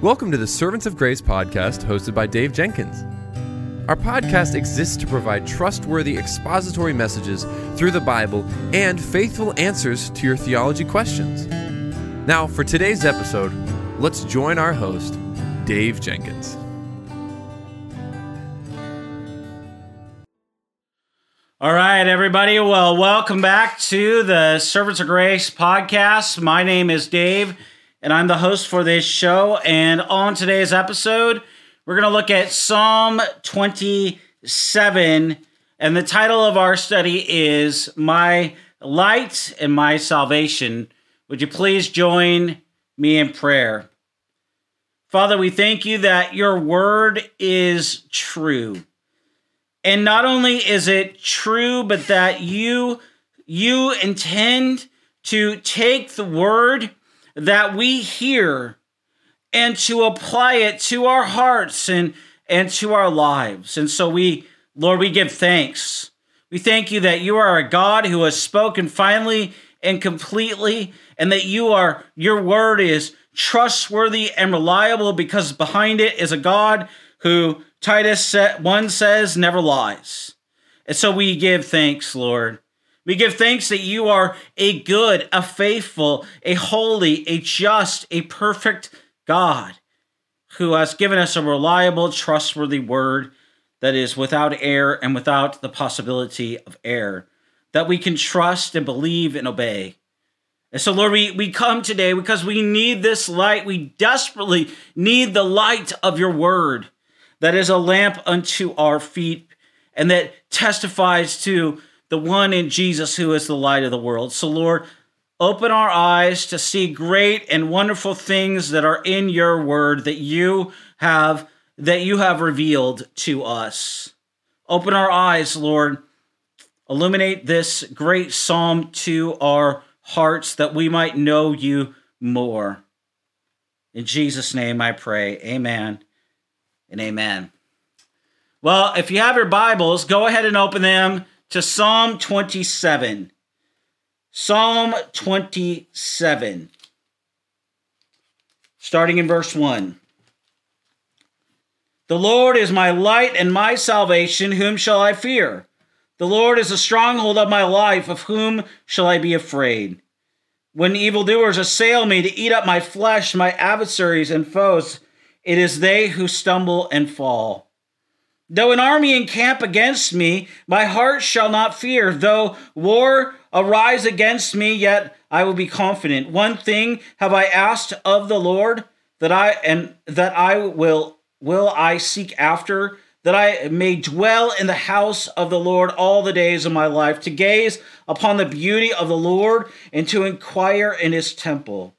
Welcome to the Servants of Grace podcast hosted by Dave Jenkins. Our podcast exists to provide trustworthy expository messages through the Bible and faithful answers to your theology questions. Now, for today's episode, let's join our host, Dave Jenkins. All right, everybody. Well, welcome back to the Servants of Grace podcast. My name is Dave and I'm the host for this show. And on today's episode, we're going to look at Psalm 27. And the title of our study is My Light and My Salvation. Would you please join me in prayer? Father, we thank you that your word is true. And not only is it true, but that you you intend to take the word that we hear and to apply it to our hearts and and to our lives. And so we Lord, we give thanks. We thank you that you are a God who has spoken finally and completely and that you are your word is trustworthy and reliable because behind it is a God who Titus 1 says never lies. And so we give thanks, Lord. We give thanks that you are a good, a faithful, a holy, a just, a perfect God who has given us a reliable, trustworthy word that is without error and without the possibility of error, that we can trust and believe and obey. And so, Lord, we, we come today because we need this light. We desperately need the light of your word that is a lamp unto our feet and that testifies to the one in Jesus who is the light of the world. So, Lord, open our eyes to see great and wonderful things that are in your word that you have that you have revealed to us. Open our eyes, Lord. Illuminate this great psalm to our hearts that we might know you more. In Jesus' name I pray. Amen and amen. Well, if you have your Bibles, go ahead and open them to Psalm 27. Psalm 27, starting in verse 1. The Lord is my light and my salvation. Whom shall I fear? The Lord is the stronghold of my life. Of whom shall I be afraid? When evildoers assail me to eat up my flesh, my adversaries and foes, it is they who stumble and fall. Though an army encamp against me, my heart shall not fear. Though war arise against me, yet I will be confident. One thing have I asked of the Lord that I and that I will will I seek after that I may dwell in the house of the Lord all the days of my life to gaze upon the beauty of the Lord and to inquire in his temple.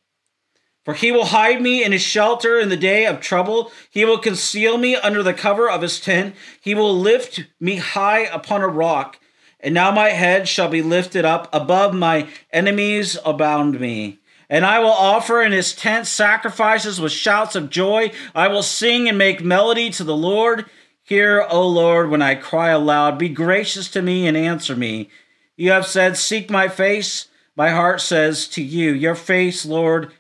For he will hide me in his shelter in the day of trouble. He will conceal me under the cover of his tent. He will lift me high upon a rock. And now my head shall be lifted up above my enemies abound me. And I will offer in his tent sacrifices with shouts of joy. I will sing and make melody to the Lord. Hear, O Lord, when I cry aloud. Be gracious to me and answer me. You have said, Seek my face. My heart says to you, Your face, Lord,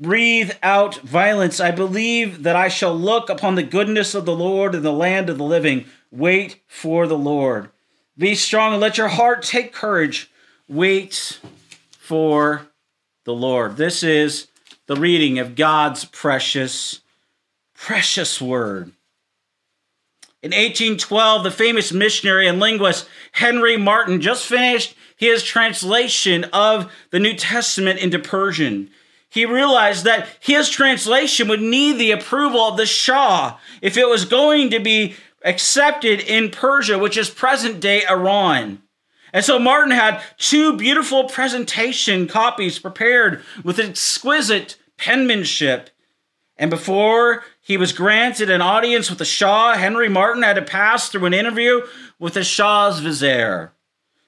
breathe out violence. I believe that I shall look upon the goodness of the Lord in the land of the living. Wait for the Lord. Be strong and let your heart take courage. Wait for the Lord. This is the reading of God's precious, precious word. In 1812, the famous missionary and linguist Henry Martyn just finished his translation of the New Testament into Persian he realized that his translation would need the approval of the Shah if it was going to be accepted in Persia, which is present day Iran. And so Martyn had two beautiful presentation copies prepared with exquisite penmanship. And before he was granted an audience with the Shah, Henry Martyn had to pass through an interview with the Shah's vizier.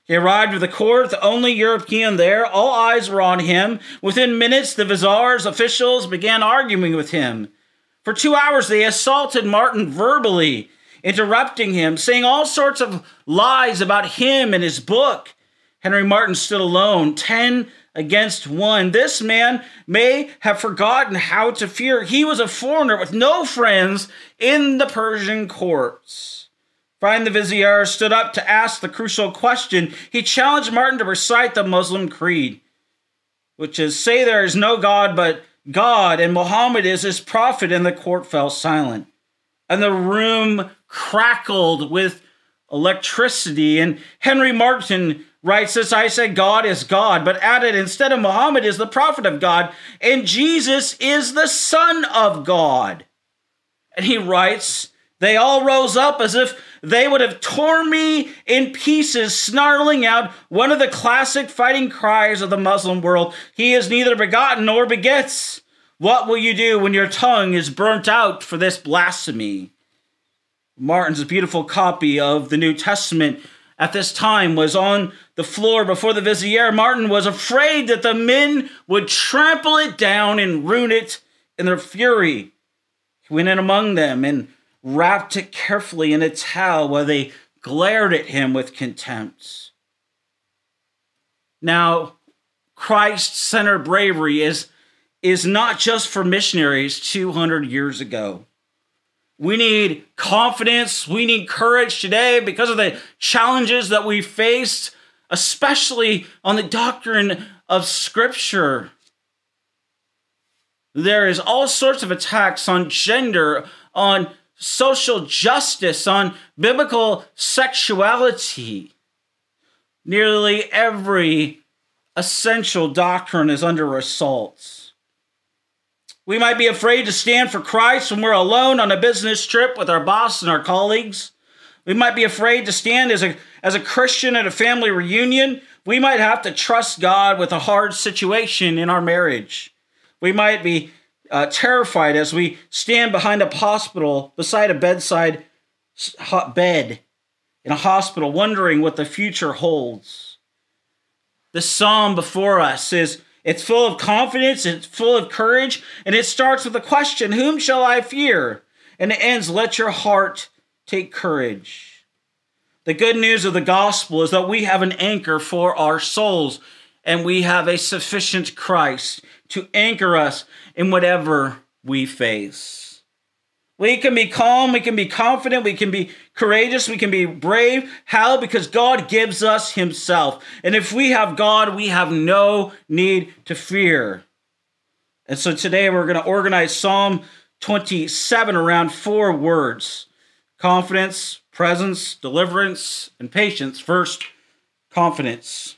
He arrived at the court, the only European there. All eyes were on him. Within minutes, the vizier's officials began arguing with him. For two hours, they assaulted Martyn verbally, interrupting him, saying all sorts of lies about him and his book. Henry Martyn stood alone, ten against one. This man may have forgotten how to fear. He was a foreigner with no friends in the Persian courts. Finally, the vizier stood up to ask the crucial question. He challenged Martyn to recite the Muslim creed, which is say there is no God but God, and Muhammad is his prophet, and the court fell silent. And the room crackled with electricity, and Henry Martyn writes this I said God is God, but added instead of Muhammad is the prophet of God, and Jesus is the Son of God. And he writes, They all rose up as if they would have torn me in pieces, snarling out one of the classic fighting cries of the Muslim world He is neither begotten nor begets. What will you do when your tongue is burnt out for this blasphemy? Martyn's beautiful copy of the New Testament at this time was on the floor before the vizier. Martyn was afraid that the men would trample it down and ruin it in their fury. He went in among them and wrapped it carefully in a towel while they glared at him with contempt. Now, Christ centered bravery is, is not just for missionaries 200 years ago. We need confidence. We need courage today because of the challenges that we faced, especially on the doctrine of Scripture. There is all sorts of attacks on gender, on social justice, on biblical sexuality. Nearly every essential doctrine is under assault. We might be afraid to stand for Christ when we're alone on a business trip with our boss and our colleagues. We might be afraid to stand as a, as a Christian at a family reunion. We might have to trust God with a hard situation in our marriage. We might be uh, terrified as we stand behind a hospital, beside a bedside hot bed in a hospital, wondering what the future holds. The psalm before us is it's full of confidence, it's full of courage, and it starts with the question, Whom shall I fear? And it ends, Let your heart take courage. The good news of the gospel is that we have an anchor for our souls, and we have a sufficient Christ to anchor us in whatever we face. We can be calm, we can be confident, we can be courageous, we can be brave. How? Because God gives us Himself. And if we have God, we have no need to fear. And so today we're going to organize Psalm 27 around four words confidence, presence, deliverance, and patience. First, confidence.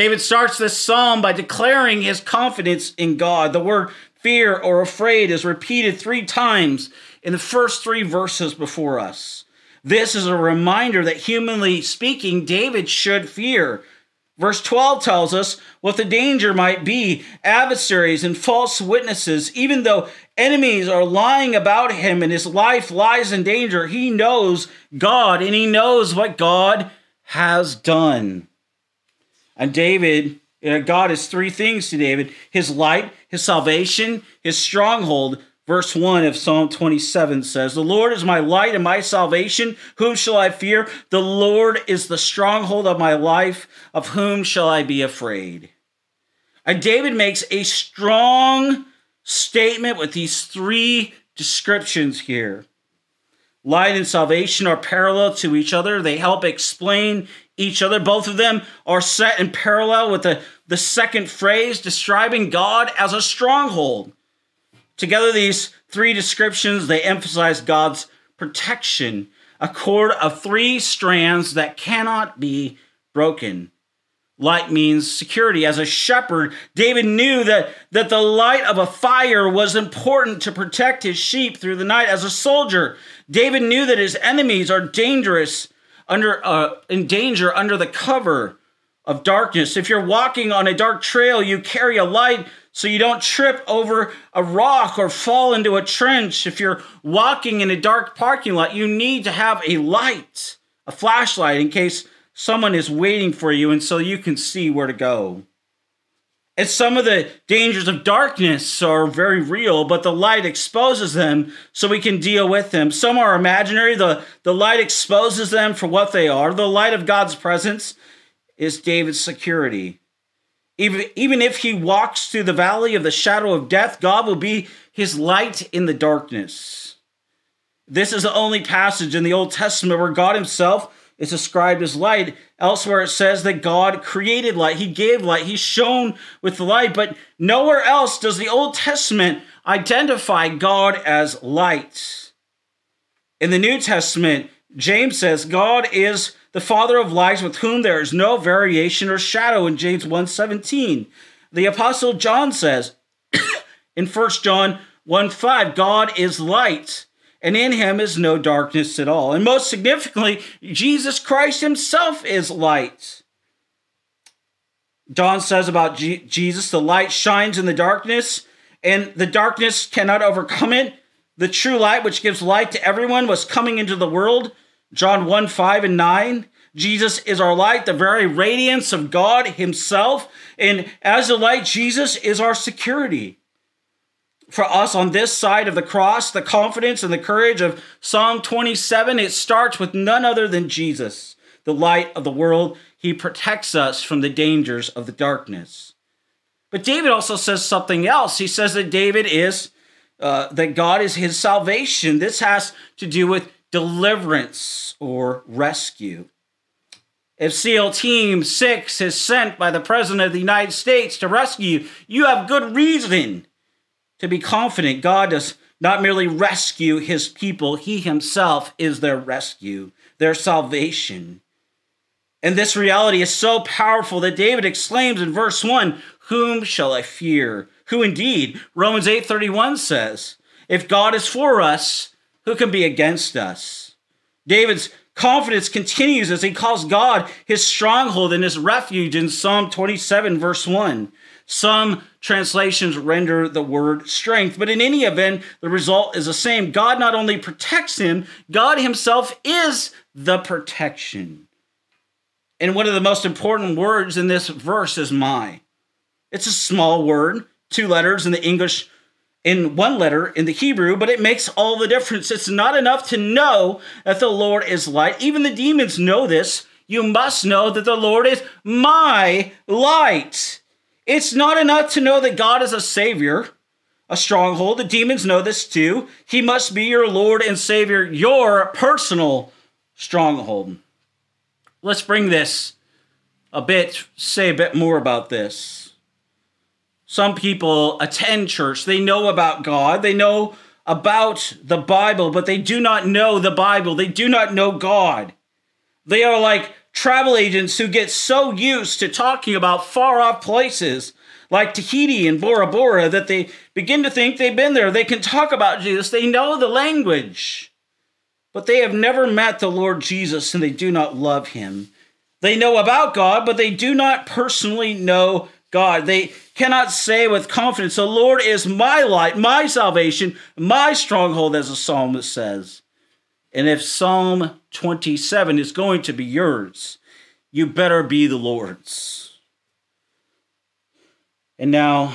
David starts this psalm by declaring his confidence in God. The word fear or afraid is repeated three times in the first three verses before us. This is a reminder that, humanly speaking, David should fear. Verse 12 tells us what the danger might be adversaries and false witnesses. Even though enemies are lying about him and his life lies in danger, he knows God and he knows what God has done. And David, uh, God is three things to David his light, his salvation, his stronghold. Verse 1 of Psalm 27 says, The Lord is my light and my salvation. Whom shall I fear? The Lord is the stronghold of my life. Of whom shall I be afraid? And David makes a strong statement with these three descriptions here. Light and salvation are parallel to each other. They help explain each other. Both of them are set in parallel with the, the second phrase describing God as a stronghold. Together, these three descriptions, they emphasize God's protection, a cord of three strands that cannot be broken. Light means security. As a shepherd, David knew that, that the light of a fire was important to protect his sheep through the night. As a soldier, David knew that his enemies are dangerous under uh, in danger under the cover of darkness. If you're walking on a dark trail, you carry a light so you don't trip over a rock or fall into a trench. If you're walking in a dark parking lot, you need to have a light, a flashlight, in case someone is waiting for you and so you can see where to go. And some of the dangers of darkness are very real, but the light exposes them so we can deal with them. Some are imaginary. The, the light exposes them for what they are. The light of God's presence is David's security. Even, even if he walks through the valley of the shadow of death, God will be his light in the darkness. This is the only passage in the Old Testament where God himself is described as light. Elsewhere, it says that God created light. He gave light. He shone with light. But nowhere else does the Old Testament identify God as light. In the New Testament, James says God is the father of lights with whom there is no variation or shadow in James 1:17. The apostle John says in 1 John 1 5, God is light and in him is no darkness at all. And most significantly, Jesus Christ himself is light. John says about G- Jesus, the light shines in the darkness, and the darkness cannot overcome it. The true light, which gives light to everyone, was coming into the world. John 1 5 and 9. Jesus is our light, the very radiance of God Himself. And as the light, Jesus is our security for us on this side of the cross, the confidence and the courage of Psalm 27, it starts with none other than Jesus, the light of the world. He protects us from the dangers of the darkness. But David also says something else. He says that David is, uh, that God is his salvation. This has to do with deliverance or rescue. If SEAL Team 6 is sent by the President of the United States to rescue you, you have good reason to be confident God does not merely rescue his people, he himself is their rescue, their salvation. And this reality is so powerful that David exclaims in verse 1, "Whom shall I fear?" Who indeed, Romans 8:31 says, "If God is for us, who can be against us?" David's confidence continues as he calls God his stronghold and his refuge in Psalm 27 verse 1. Some translations render the word strength, but in any event, the result is the same. God not only protects him, God himself is the protection. And one of the most important words in this verse is my. It's a small word, two letters in the English, in one letter in the Hebrew, but it makes all the difference. It's not enough to know that the Lord is light. Even the demons know this. You must know that the Lord is my light. It's not enough to know that God is a Savior, a stronghold. The demons know this too. He must be your Lord and Savior, your personal stronghold. Let's bring this a bit, say a bit more about this. Some people attend church, they know about God, they know about the Bible, but they do not know the Bible, they do not know God. They are like travel agents who get so used to talking about far off places like Tahiti and Bora Bora that they begin to think they've been there. They can talk about Jesus, they know the language, but they have never met the Lord Jesus and they do not love him. They know about God, but they do not personally know God. They cannot say with confidence, The Lord is my light, my salvation, my stronghold, as the psalmist says. And if Psalm 27 is going to be yours, you better be the Lord's. And now,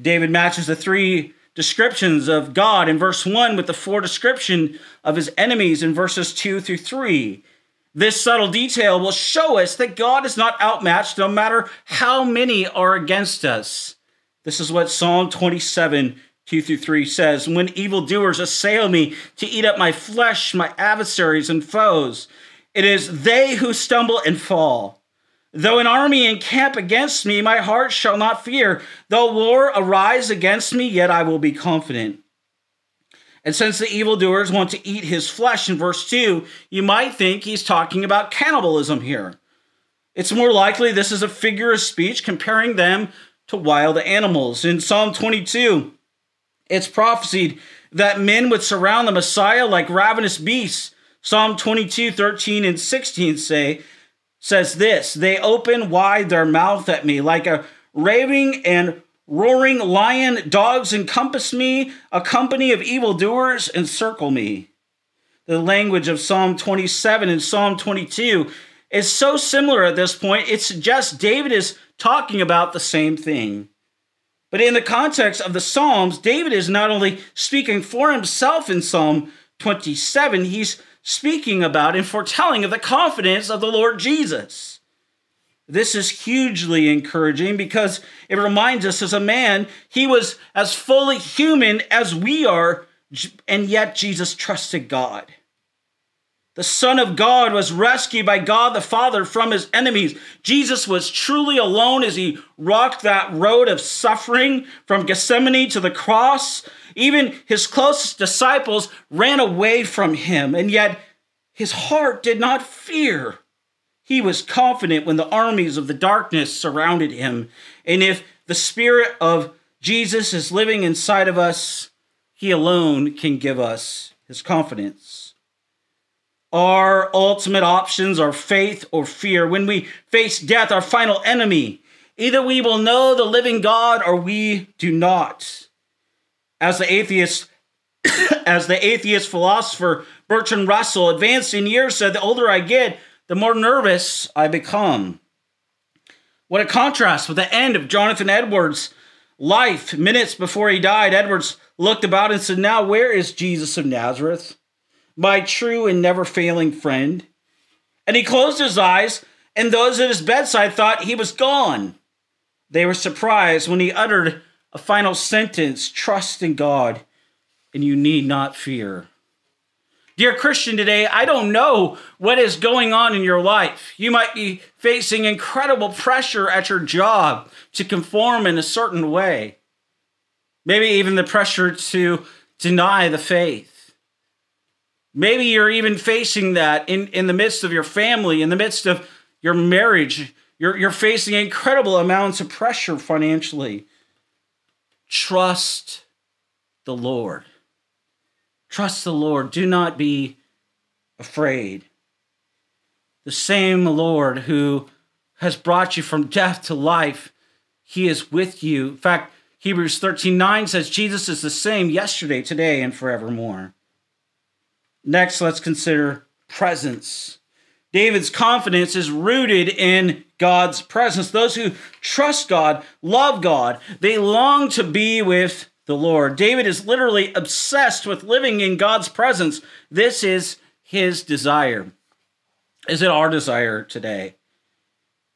David matches the three descriptions of God in verse 1 with the four description of his enemies in verses 2 through 3. This subtle detail will show us that God is not outmatched no matter how many are against us. This is what Psalm 27 2 through 3 says, When evildoers assail me to eat up my flesh, my adversaries and foes, it is they who stumble and fall. Though an army encamp against me, my heart shall not fear. Though war arise against me, yet I will be confident. And since the evildoers want to eat his flesh in verse 2, you might think he's talking about cannibalism here. It's more likely this is a figure of speech comparing them to wild animals. In Psalm 22, it's prophesied that men would surround the Messiah like ravenous beasts. Psalm 22, 13, and 16 say, says this They open wide their mouth at me like a raving and roaring lion. Dogs encompass me, a company of evildoers encircle me. The language of Psalm 27 and Psalm 22 is so similar at this point, it suggests David is talking about the same thing. But in the context of the Psalms, David is not only speaking for himself in Psalm 27, he's speaking about and foretelling of the confidence of the Lord Jesus. This is hugely encouraging because it reminds us as a man, he was as fully human as we are, and yet Jesus trusted God. The Son of God was rescued by God the Father from his enemies. Jesus was truly alone as he walked that road of suffering from Gethsemane to the cross. Even his closest disciples ran away from him, and yet his heart did not fear. He was confident when the armies of the darkness surrounded him. And if the Spirit of Jesus is living inside of us, he alone can give us his confidence. Our ultimate options are faith or fear. When we face death, our final enemy, either we will know the living God or we do not. As the atheist, as the atheist philosopher Bertrand Russell, advanced in years, said, the older I get, the more nervous I become. What a contrast with the end of Jonathan Edwards' life. Minutes before he died, Edwards looked about and said, Now, where is Jesus of Nazareth? My true and never failing friend. And he closed his eyes, and those at his bedside thought he was gone. They were surprised when he uttered a final sentence trust in God, and you need not fear. Dear Christian, today, I don't know what is going on in your life. You might be facing incredible pressure at your job to conform in a certain way. Maybe even the pressure to deny the faith. Maybe you're even facing that in, in the midst of your family, in the midst of your marriage. You're, you're facing incredible amounts of pressure financially. Trust the Lord. Trust the Lord. Do not be afraid. The same Lord who has brought you from death to life, he is with you. In fact, Hebrews 13 9 says Jesus is the same yesterday, today, and forevermore. Next, let's consider presence. David's confidence is rooted in God's presence. Those who trust God, love God, they long to be with the Lord. David is literally obsessed with living in God's presence. This is his desire. Is it our desire today?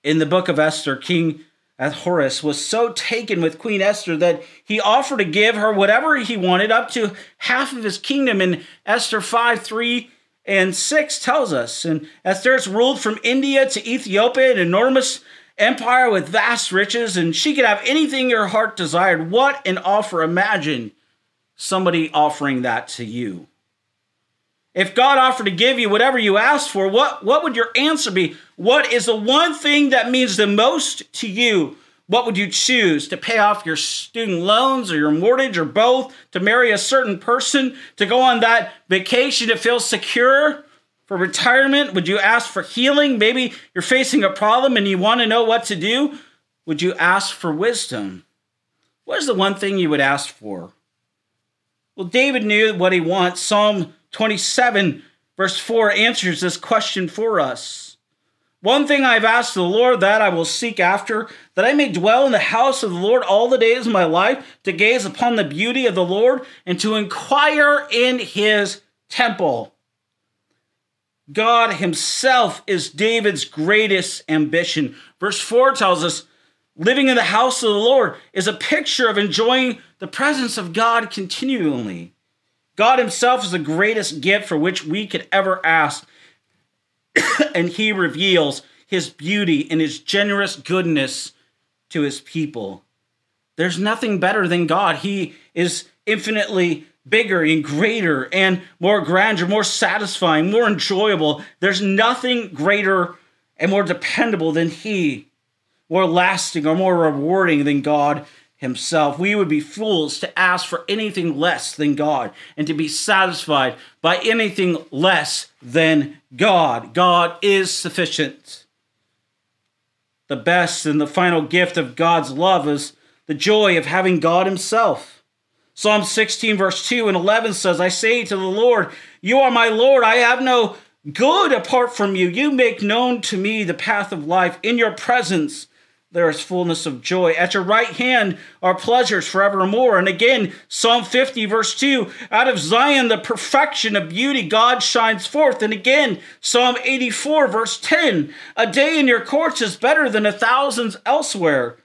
In the book of Esther, King Ahasuerus was so taken with Queen Esther that he offered to give her whatever he wanted, up to half of his kingdom. And Esther 5 3 and 6 tells us. And Esther ruled from India to Ethiopia, an enormous empire with vast riches, and she could have anything your heart desired. What an offer! Imagine somebody offering that to you. If God offered to give you whatever you asked for, what, what would your answer be? What is the one thing that means the most to you? What would you choose? To pay off your student loans or your mortgage or both? To marry a certain person? To go on that vacation to feel secure? For retirement? Would you ask for healing? Maybe you're facing a problem and you want to know what to do? Would you ask for wisdom? What is the one thing you would ask for? Well, David knew what he wants. Psalm 27, verse 4, answers this question for us. One thing I've asked the Lord that I will seek after, that I may dwell in the house of the Lord all the days of my life, to gaze upon the beauty of the Lord and to inquire in his temple. God himself is David's greatest ambition. Verse 4 tells us living in the house of the Lord is a picture of enjoying the presence of God continually. God Himself is the greatest gift for which we could ever ask. and He reveals His beauty and His generous goodness to His people. There's nothing better than God. He is infinitely bigger and greater and more grander, more satisfying, more enjoyable. There's nothing greater and more dependable than He, more lasting or more rewarding than God himself. We would be fools to ask for anything less than God and to be satisfied by anything less than God. God is sufficient. The best and the final gift of God's love is the joy of having God Himself. Psalm 16, verse 2 and 11 says, I say to the Lord, You are my Lord. I have no good apart from you. You make known to me the path of life. In your presence, there is fullness of joy. At your right hand are pleasures forevermore. And again, Psalm 50, verse 2 out of Zion, the perfection of beauty, God shines forth. And again, Psalm 84, verse 10 a day in your courts is better than a thousand elsewhere.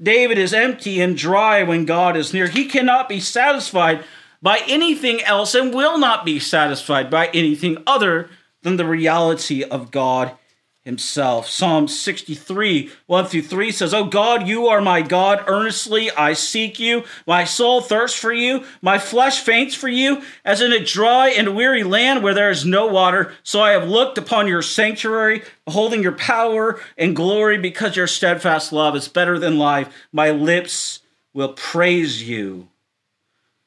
David is empty and dry when God is near. He cannot be satisfied by anything else and will not be satisfied by anything other than the reality of God himself. Psalm 63, 1 through 3 says, Oh God, you are my God. Earnestly I seek you. My soul thirsts for you. My flesh faints for you, as in a dry and weary land where there is no water. So I have looked upon your sanctuary, beholding your power and glory, because your steadfast love is better than life. My lips will praise you.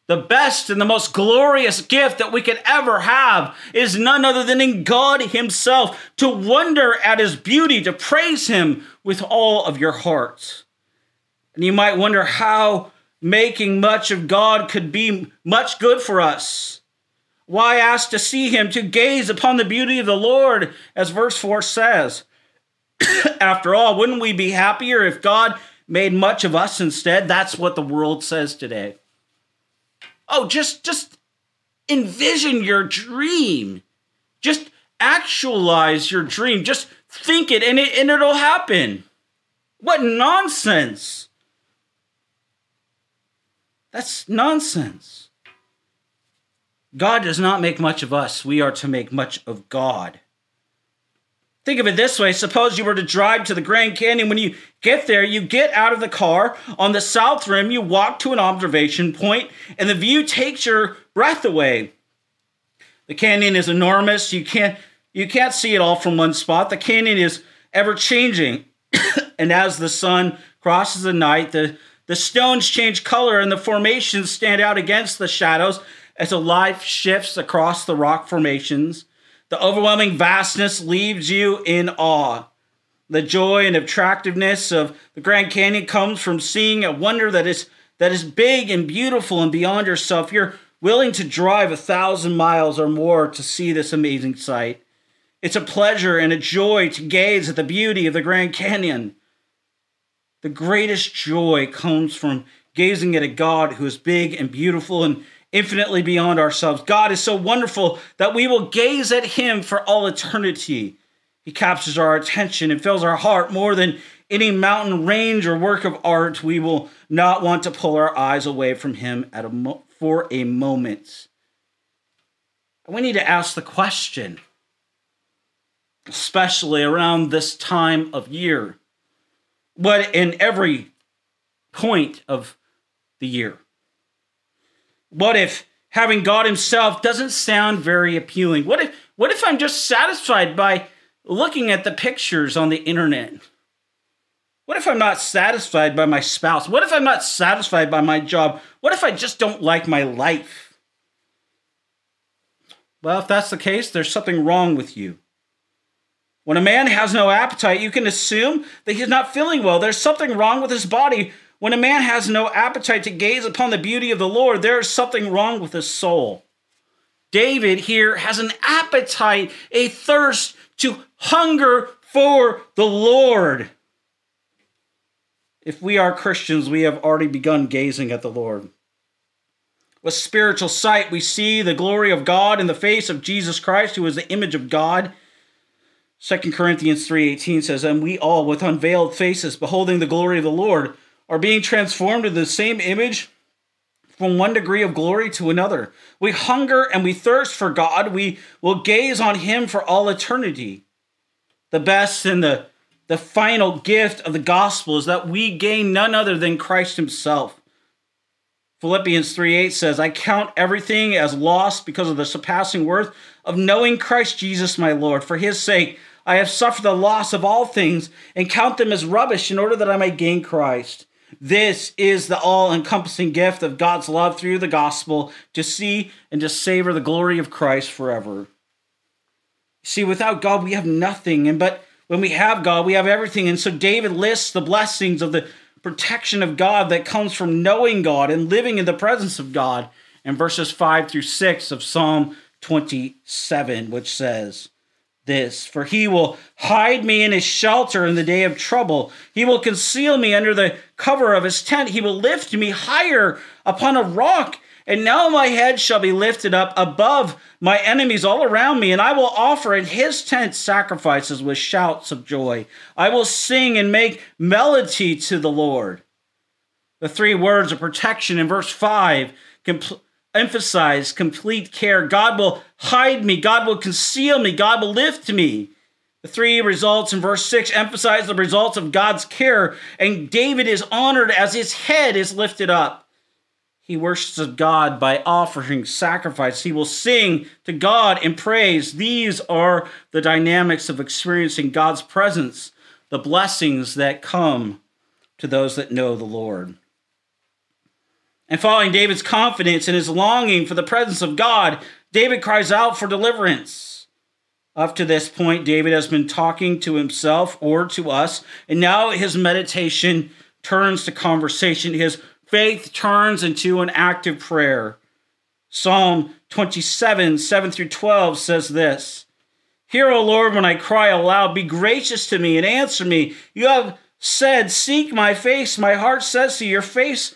The best and the most glorious gift that we could ever have is none other than in God Himself, to wonder at His beauty, to praise Him with all of your heart. And you might wonder how making much of God could be much good for us. Why ask to see Him, to gaze upon the beauty of the Lord, as verse 4 says? After all, wouldn't we be happier if God made much of us instead? That's what the world says today. Oh, just just envision your dream. Just actualize your dream. Just think it and, it and it'll happen. What nonsense. That's nonsense. God does not make much of us. We are to make much of God. Think of it this way suppose you were to drive to the Grand Canyon. When you get there, you get out of the car. On the south rim, you walk to an observation point, and the view takes your breath away. The canyon is enormous. You can't, you can't see it all from one spot. The canyon is ever changing. and as the sun crosses the night, the, the stones change color and the formations stand out against the shadows as the light shifts across the rock formations. The overwhelming vastness leaves you in awe. The joy and attractiveness of the Grand Canyon comes from seeing a wonder that is that is big and beautiful and beyond yourself. You're willing to drive a thousand miles or more to see this amazing sight. It's a pleasure and a joy to gaze at the beauty of the Grand Canyon. The greatest joy comes from gazing at a God who is big and beautiful and infinitely beyond ourselves. God is so wonderful that we will gaze at him for all eternity. He captures our attention and fills our heart more than any mountain range or work of art. We will not want to pull our eyes away from him at a mo- for a moment. We need to ask the question, especially around this time of year, but in every point of the year. What if having God himself doesn't sound very appealing? What if what if I'm just satisfied by looking at the pictures on the internet? What if I'm not satisfied by my spouse? What if I'm not satisfied by my job? What if I just don't like my life? Well, if that's the case, there's something wrong with you. When a man has no appetite, you can assume that he's not feeling well. There's something wrong with his body when a man has no appetite to gaze upon the beauty of the Lord, there is something wrong with his soul. David here has an appetite, a thirst to hunger for the Lord. If we are Christians, we have already begun gazing at the Lord. With spiritual sight, we see the glory of God in the face of Jesus Christ, who is the image of God. 2 Corinthians 3:18 says, "And we all with unveiled faces beholding the glory of the Lord are being transformed into the same image from one degree of glory to another. We hunger and we thirst for God. We will gaze on Him for all eternity. The best and the, the final gift of the gospel is that we gain none other than Christ Himself. Philippians 3 8 says, I count everything as lost because of the surpassing worth of knowing Christ Jesus my Lord. For His sake, I have suffered the loss of all things and count them as rubbish in order that I may gain Christ this is the all encompassing gift of God's love through the gospel to see and to savor the glory of Christ forever. See, without God, we have nothing, and but When we have God, we have everything. And so David lists the blessings of the protection of God that comes from knowing God and living in the presence of God in verses 5 through 6 of Psalm 27, which says, this, for he will hide me in his shelter in the day of trouble. He will conceal me under the cover of his tent. He will lift me higher upon a rock. And now my head shall be lifted up above my enemies all around me, and I will offer in his tent sacrifices with shouts of joy. I will sing and make melody to the Lord. The three words of protection in verse 5 compl- emphasize complete care. God will hide me, God will conceal me, God will lift me. The three results in verse 6 emphasize the results of God's care, and David is honored as his head is lifted up. He worships God by offering sacrifice. He will sing to God in praise. These are the dynamics of experiencing God's presence, the blessings that come to those that know the Lord. And following David's confidence and his longing for the presence of God, David cries out for deliverance. Up to this point, David has been talking to himself or to us, and now his meditation turns to conversation. His faith turns into an active prayer. Psalm 27, 7 through 12 says this Hear, O Lord, when I cry aloud, be gracious to me and answer me. You have said, Seek my face. My heart says to your face,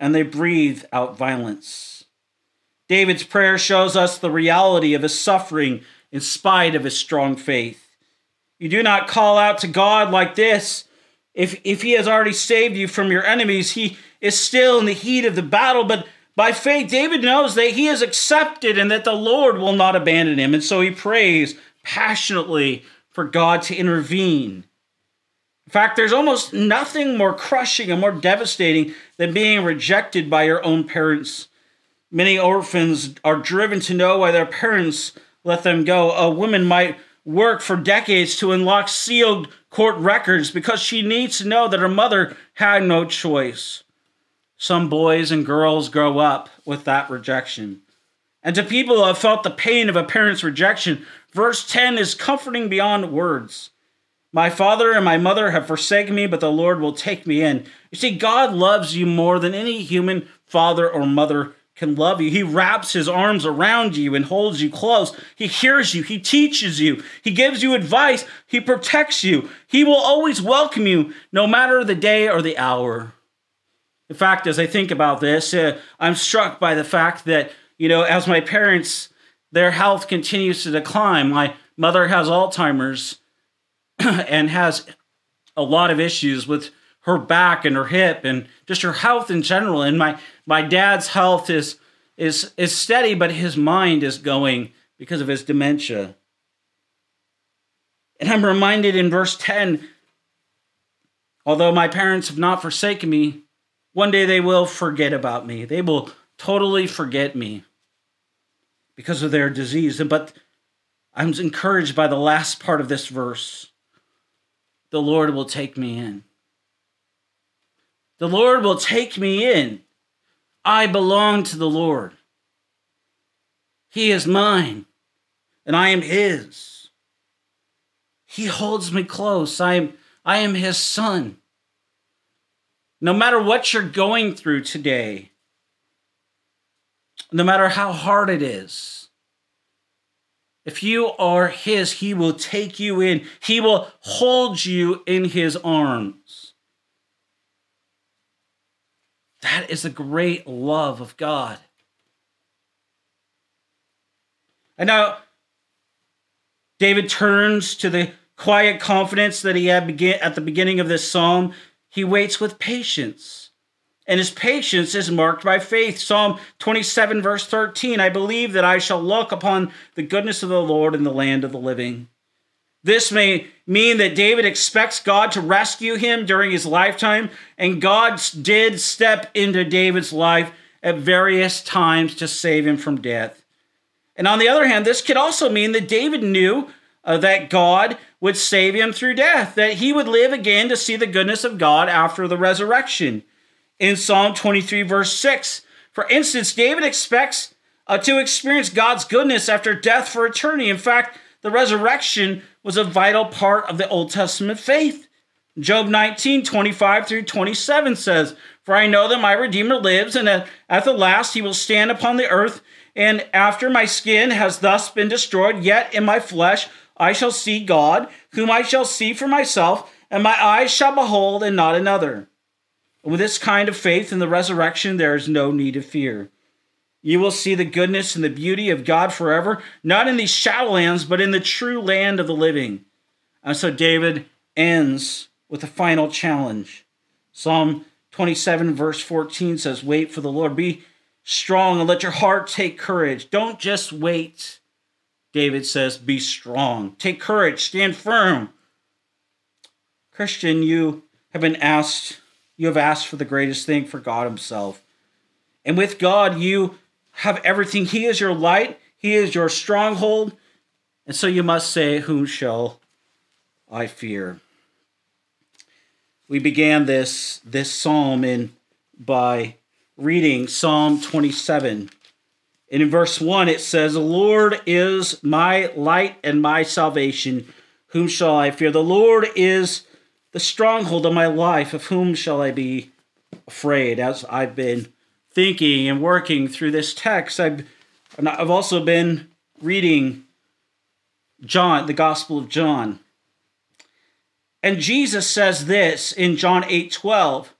and they breathe out violence. David's prayer shows us the reality of his suffering in spite of his strong faith. You do not call out to God like this. If, if he has already saved you from your enemies, he is still in the heat of the battle, but by faith, David knows that he is accepted and that the Lord will not abandon him. And so he prays passionately for God to intervene. In fact, there's almost nothing more crushing and more devastating than being rejected by your own parents. Many orphans are driven to know why their parents let them go. A woman might work for decades to unlock sealed court records because she needs to know that her mother had no choice. Some boys and girls grow up with that rejection. And to people who have felt the pain of a parent's rejection, verse 10 is comforting beyond words. My father and my mother have forsaken me, but the Lord will take me in. You see, God loves you more than any human father or mother can love you. He wraps his arms around you and holds you close. He hears you. He teaches you. He gives you advice. He protects you. He will always welcome you, no matter the day or the hour. In fact, as I think about this, uh, I'm struck by the fact that, you know, as my parents, their health continues to decline. My mother has Alzheimer's and has a lot of issues with her back and her hip and just her health in general. And my, my dad's health is, is, is steady, but his mind is going because of his dementia. And I'm reminded in verse 10 although my parents have not forsaken me, one day they will forget about me. They will totally forget me because of their disease. But I'm encouraged by the last part of this verse. The Lord will take me in. The Lord will take me in. I belong to the Lord. He is mine, and I am His. He holds me close. I am, I am His son. No matter what you're going through today, no matter how hard it is, if you are His, He will take you in, He will hold you in His arms. That is the great love of God. And now, David turns to the quiet confidence that he had begin, at the beginning of this psalm he waits with patience. And his patience is marked by faith. Psalm 27, verse 13 I believe that I shall look upon the goodness of the Lord in the land of the living. This may mean that David expects God to rescue him during his lifetime, and God did step into David's life at various times to save him from death. And on the other hand, this could also mean that David knew uh, that God would save him through death, that he would live again to see the goodness of God after the resurrection. In Psalm 23, verse 6, for instance, David expects uh, to experience God's goodness after death for eternity. In fact, the resurrection was a vital part of the Old Testament faith. Job 19, 25 through 27 says, For I know that my Redeemer lives, and at the last he will stand upon the earth. And after my skin has thus been destroyed, yet in my flesh I shall see God, whom I shall see for myself, and my eyes shall behold, and not another. With this kind of faith in the resurrection, there is no need of fear. You will see the goodness and the beauty of God forever, not in these shadowlands, but in the true land of the living. And so David ends with a final challenge. Psalm 27, verse 14 says, Wait for the Lord. Be strong and let your heart take courage. Don't just wait. David says, Be strong. Take courage. Stand firm. Christian, you have been asked, you have asked for the greatest thing for God Himself. And with God, you have everything. He is your light, He is your stronghold. And so you must say, Whom shall I fear? We began this, this psalm in by reading Psalm 27. And in verse 1, it says, The Lord is my light and my salvation. Whom shall I fear? The Lord is the stronghold of my life. Of whom shall I be afraid? As I've been thinking and working through this text, I've, I've also been reading John, the Gospel of John. And Jesus says this in John 8 12.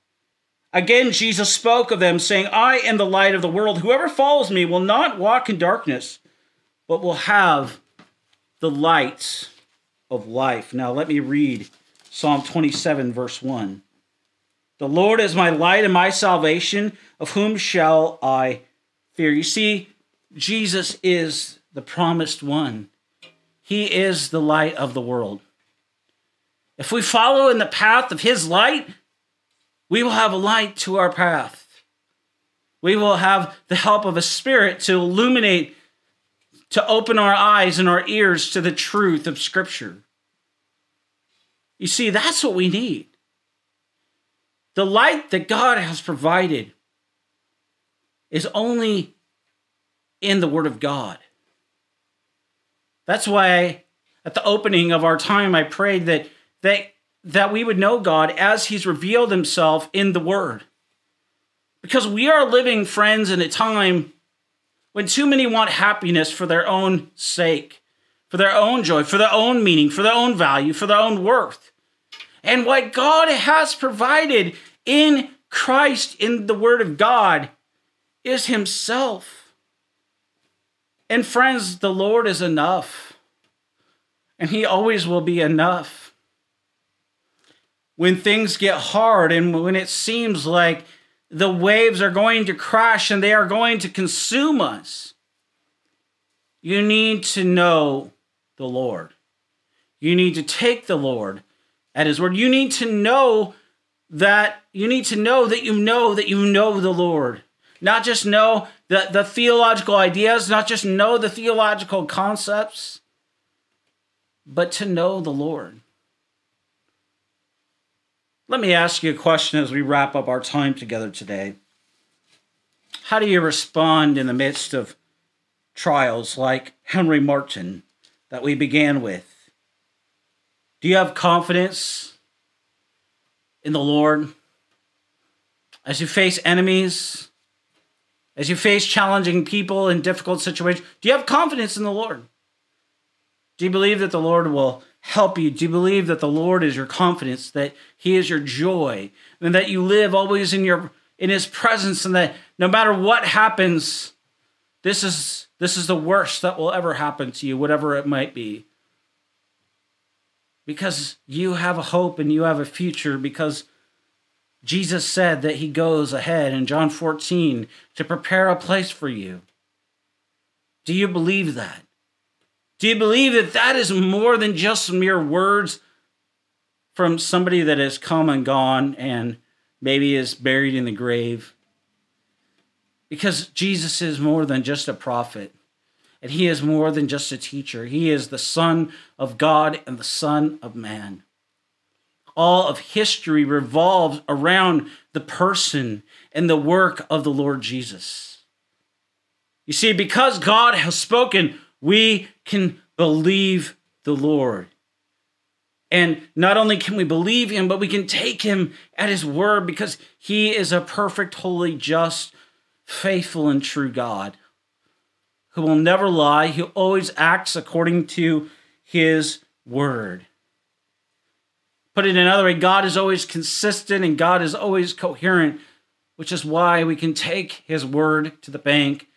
Again, Jesus spoke of them, saying, I am the light of the world. Whoever follows me will not walk in darkness, but will have the light of life. Now, let me read Psalm 27, verse 1. The Lord is my light and my salvation. Of whom shall I fear? You see, Jesus is the promised one, He is the light of the world. If we follow in the path of His light, we will have a light to our path. We will have the help of a spirit to illuminate, to open our eyes and our ears to the truth of Scripture. You see, that's what we need. The light that God has provided is only in the Word of God. That's why at the opening of our time I prayed that that that we would know God as he's revealed himself in the word. Because we are living friends in a time when too many want happiness for their own sake, for their own joy, for their own meaning, for their own value, for their own worth. And what God has provided in Christ, in the Word of God, is Himself. And friends, the Lord is enough. And He always will be enough. When things get hard and when it seems like the waves are going to crash and they are going to consume us, you need to know the Lord. You need to take the Lord at His word. You need to know that you need to know that you know that you know the Lord. Not just know the, the theological ideas, not just know the theological concepts, but to know the Lord. Let me ask you a question as we wrap up our time together today. How do you respond in the midst of trials like Henry Martyn that we began with? Do you have confidence in the Lord. As you face enemies, as you face challenging people in difficult situations, do you have confidence in the Lord? Do you believe that the Lord will help you? Do you believe that the Lord is your confidence, that He is your joy, and that you live always in your in His presence, and that no matter what happens, this is this is the worst that will ever happen to you, whatever it might be because you have a hope and you have a future because Jesus said that he goes ahead in John 14 to prepare a place for you. Do you believe that? Do you believe that that is more than just mere words from somebody that has come and gone and maybe is buried in the grave? Because Jesus is more than just a prophet, and he is more than just a teacher. He is the Son of God and the Son of man. All of history revolves around the person and the work of the Lord Jesus. You see, because God has spoken, we can believe the Lord. And not only can we believe him, but we can take him at his word because he is a perfect, holy, just, faithful, and true God who will never lie, who always acts according to his word. Put it another way, God is always consistent and God is always coherent, which is why we can take his word to the bank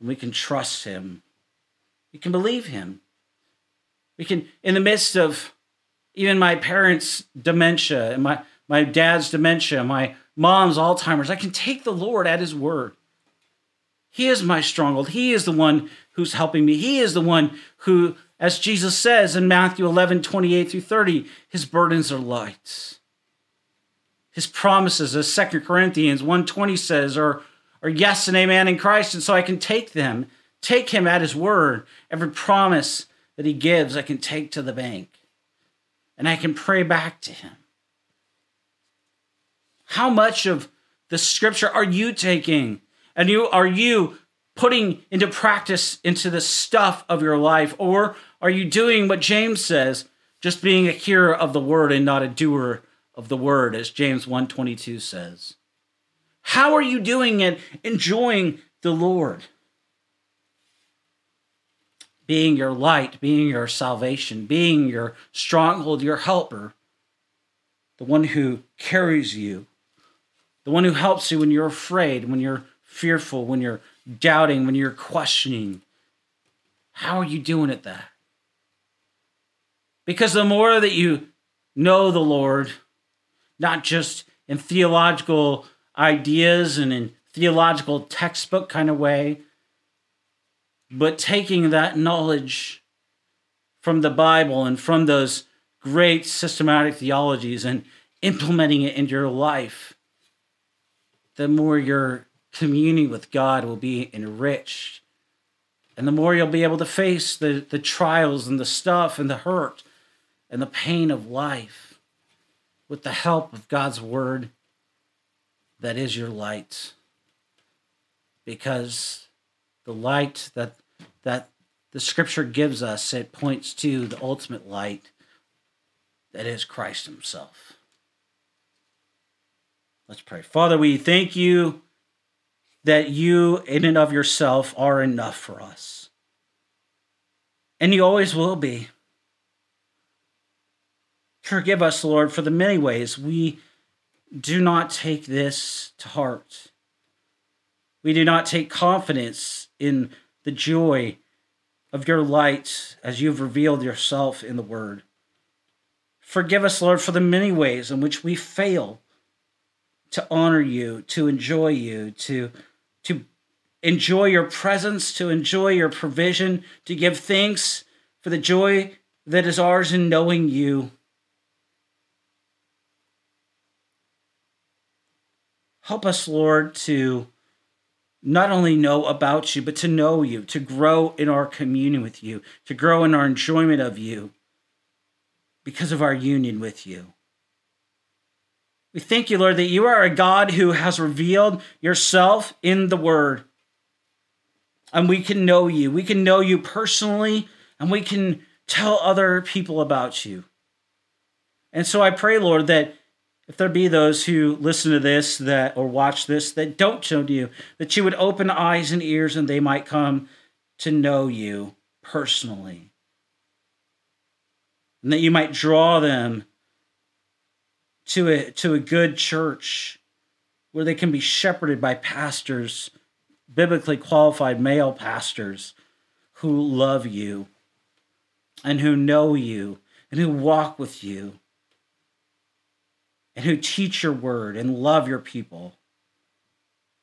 and we can trust him. We can believe him. We can, in the midst of even my parents' dementia and my, my dad's dementia, my mom's Alzheimer's, I can take the Lord at his word. He is my stronghold. He is the one who's helping me. He is the one who, as Jesus says in Matthew 11, 28 through 30, his burdens are light. His promises, as 2 Corinthians 1.20 says, are, are yes and amen in Christ. And so I can take them, take him at his word. Every promise that he gives, I can take to the bank. And I can pray back to him. How much of the scripture are you taking? And you are you putting into practice into the stuff of your life or are you doing what James says, just being a hearer of the word and not a doer of the word as James 1:22 says? How are you doing it enjoying the Lord? Being your light, being your salvation, being your stronghold, your helper, the one who carries you, the one who helps you when you're afraid, when you're fearful, when you're doubting, when you're questioning. How are you doing at that? Because the more that you know the Lord, not just in theological ideas and in theological textbook kind of way, but taking that knowledge from the Bible and from those great systematic theologies and implementing it into your life, the more you're communing with God will be enriched. And the more you'll be able to face the, the trials and the stuff and the hurt and the pain of life with the help of God's word that is your light. Because the light that that the scripture gives us, it points to the ultimate light that is Christ Himself. Let's pray. Father, we thank you that you, in and of yourself, are enough for us. And you always will be. Forgive us, Lord, for the many ways we do not take this to heart. We do not take confidence in the joy of your light as you've revealed yourself in the Word. Forgive us, Lord, for the many ways in which we fail to honor you, to enjoy you, to to enjoy your presence, to enjoy your provision, to give thanks for the joy that is ours in knowing you. Help us, Lord, to not only know about you, but to know you, to grow in our communion with you, to grow in our enjoyment of you because of our union with you. We thank you, Lord, that you are a God who has revealed yourself in the Word. And we can know you. We can know you personally, and we can tell other people about you. And so I pray, Lord, that if there be those who listen to this that or watch this that don't know you, that you would open eyes and ears and they might come to know you personally. And that you might draw them to a to a good church where they can be shepherded by pastors, biblically qualified male pastors who love you and who know you and who walk with you and who teach your word and love your people.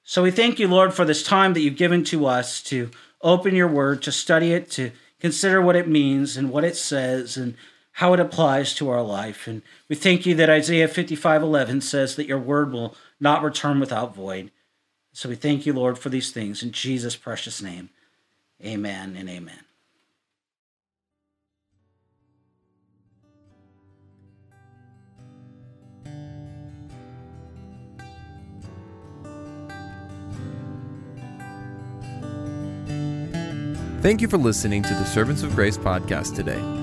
So we thank you, Lord, for this time that you've given to us to open your word, to study it, to consider what it means and what it says and how it applies to our life. And we thank you that Isaiah 55:11 says that your word will not return without void. So we thank you, Lord, for these things in Jesus' precious name. Amen and amen. Thank you for listening to the Servants of Grace podcast today.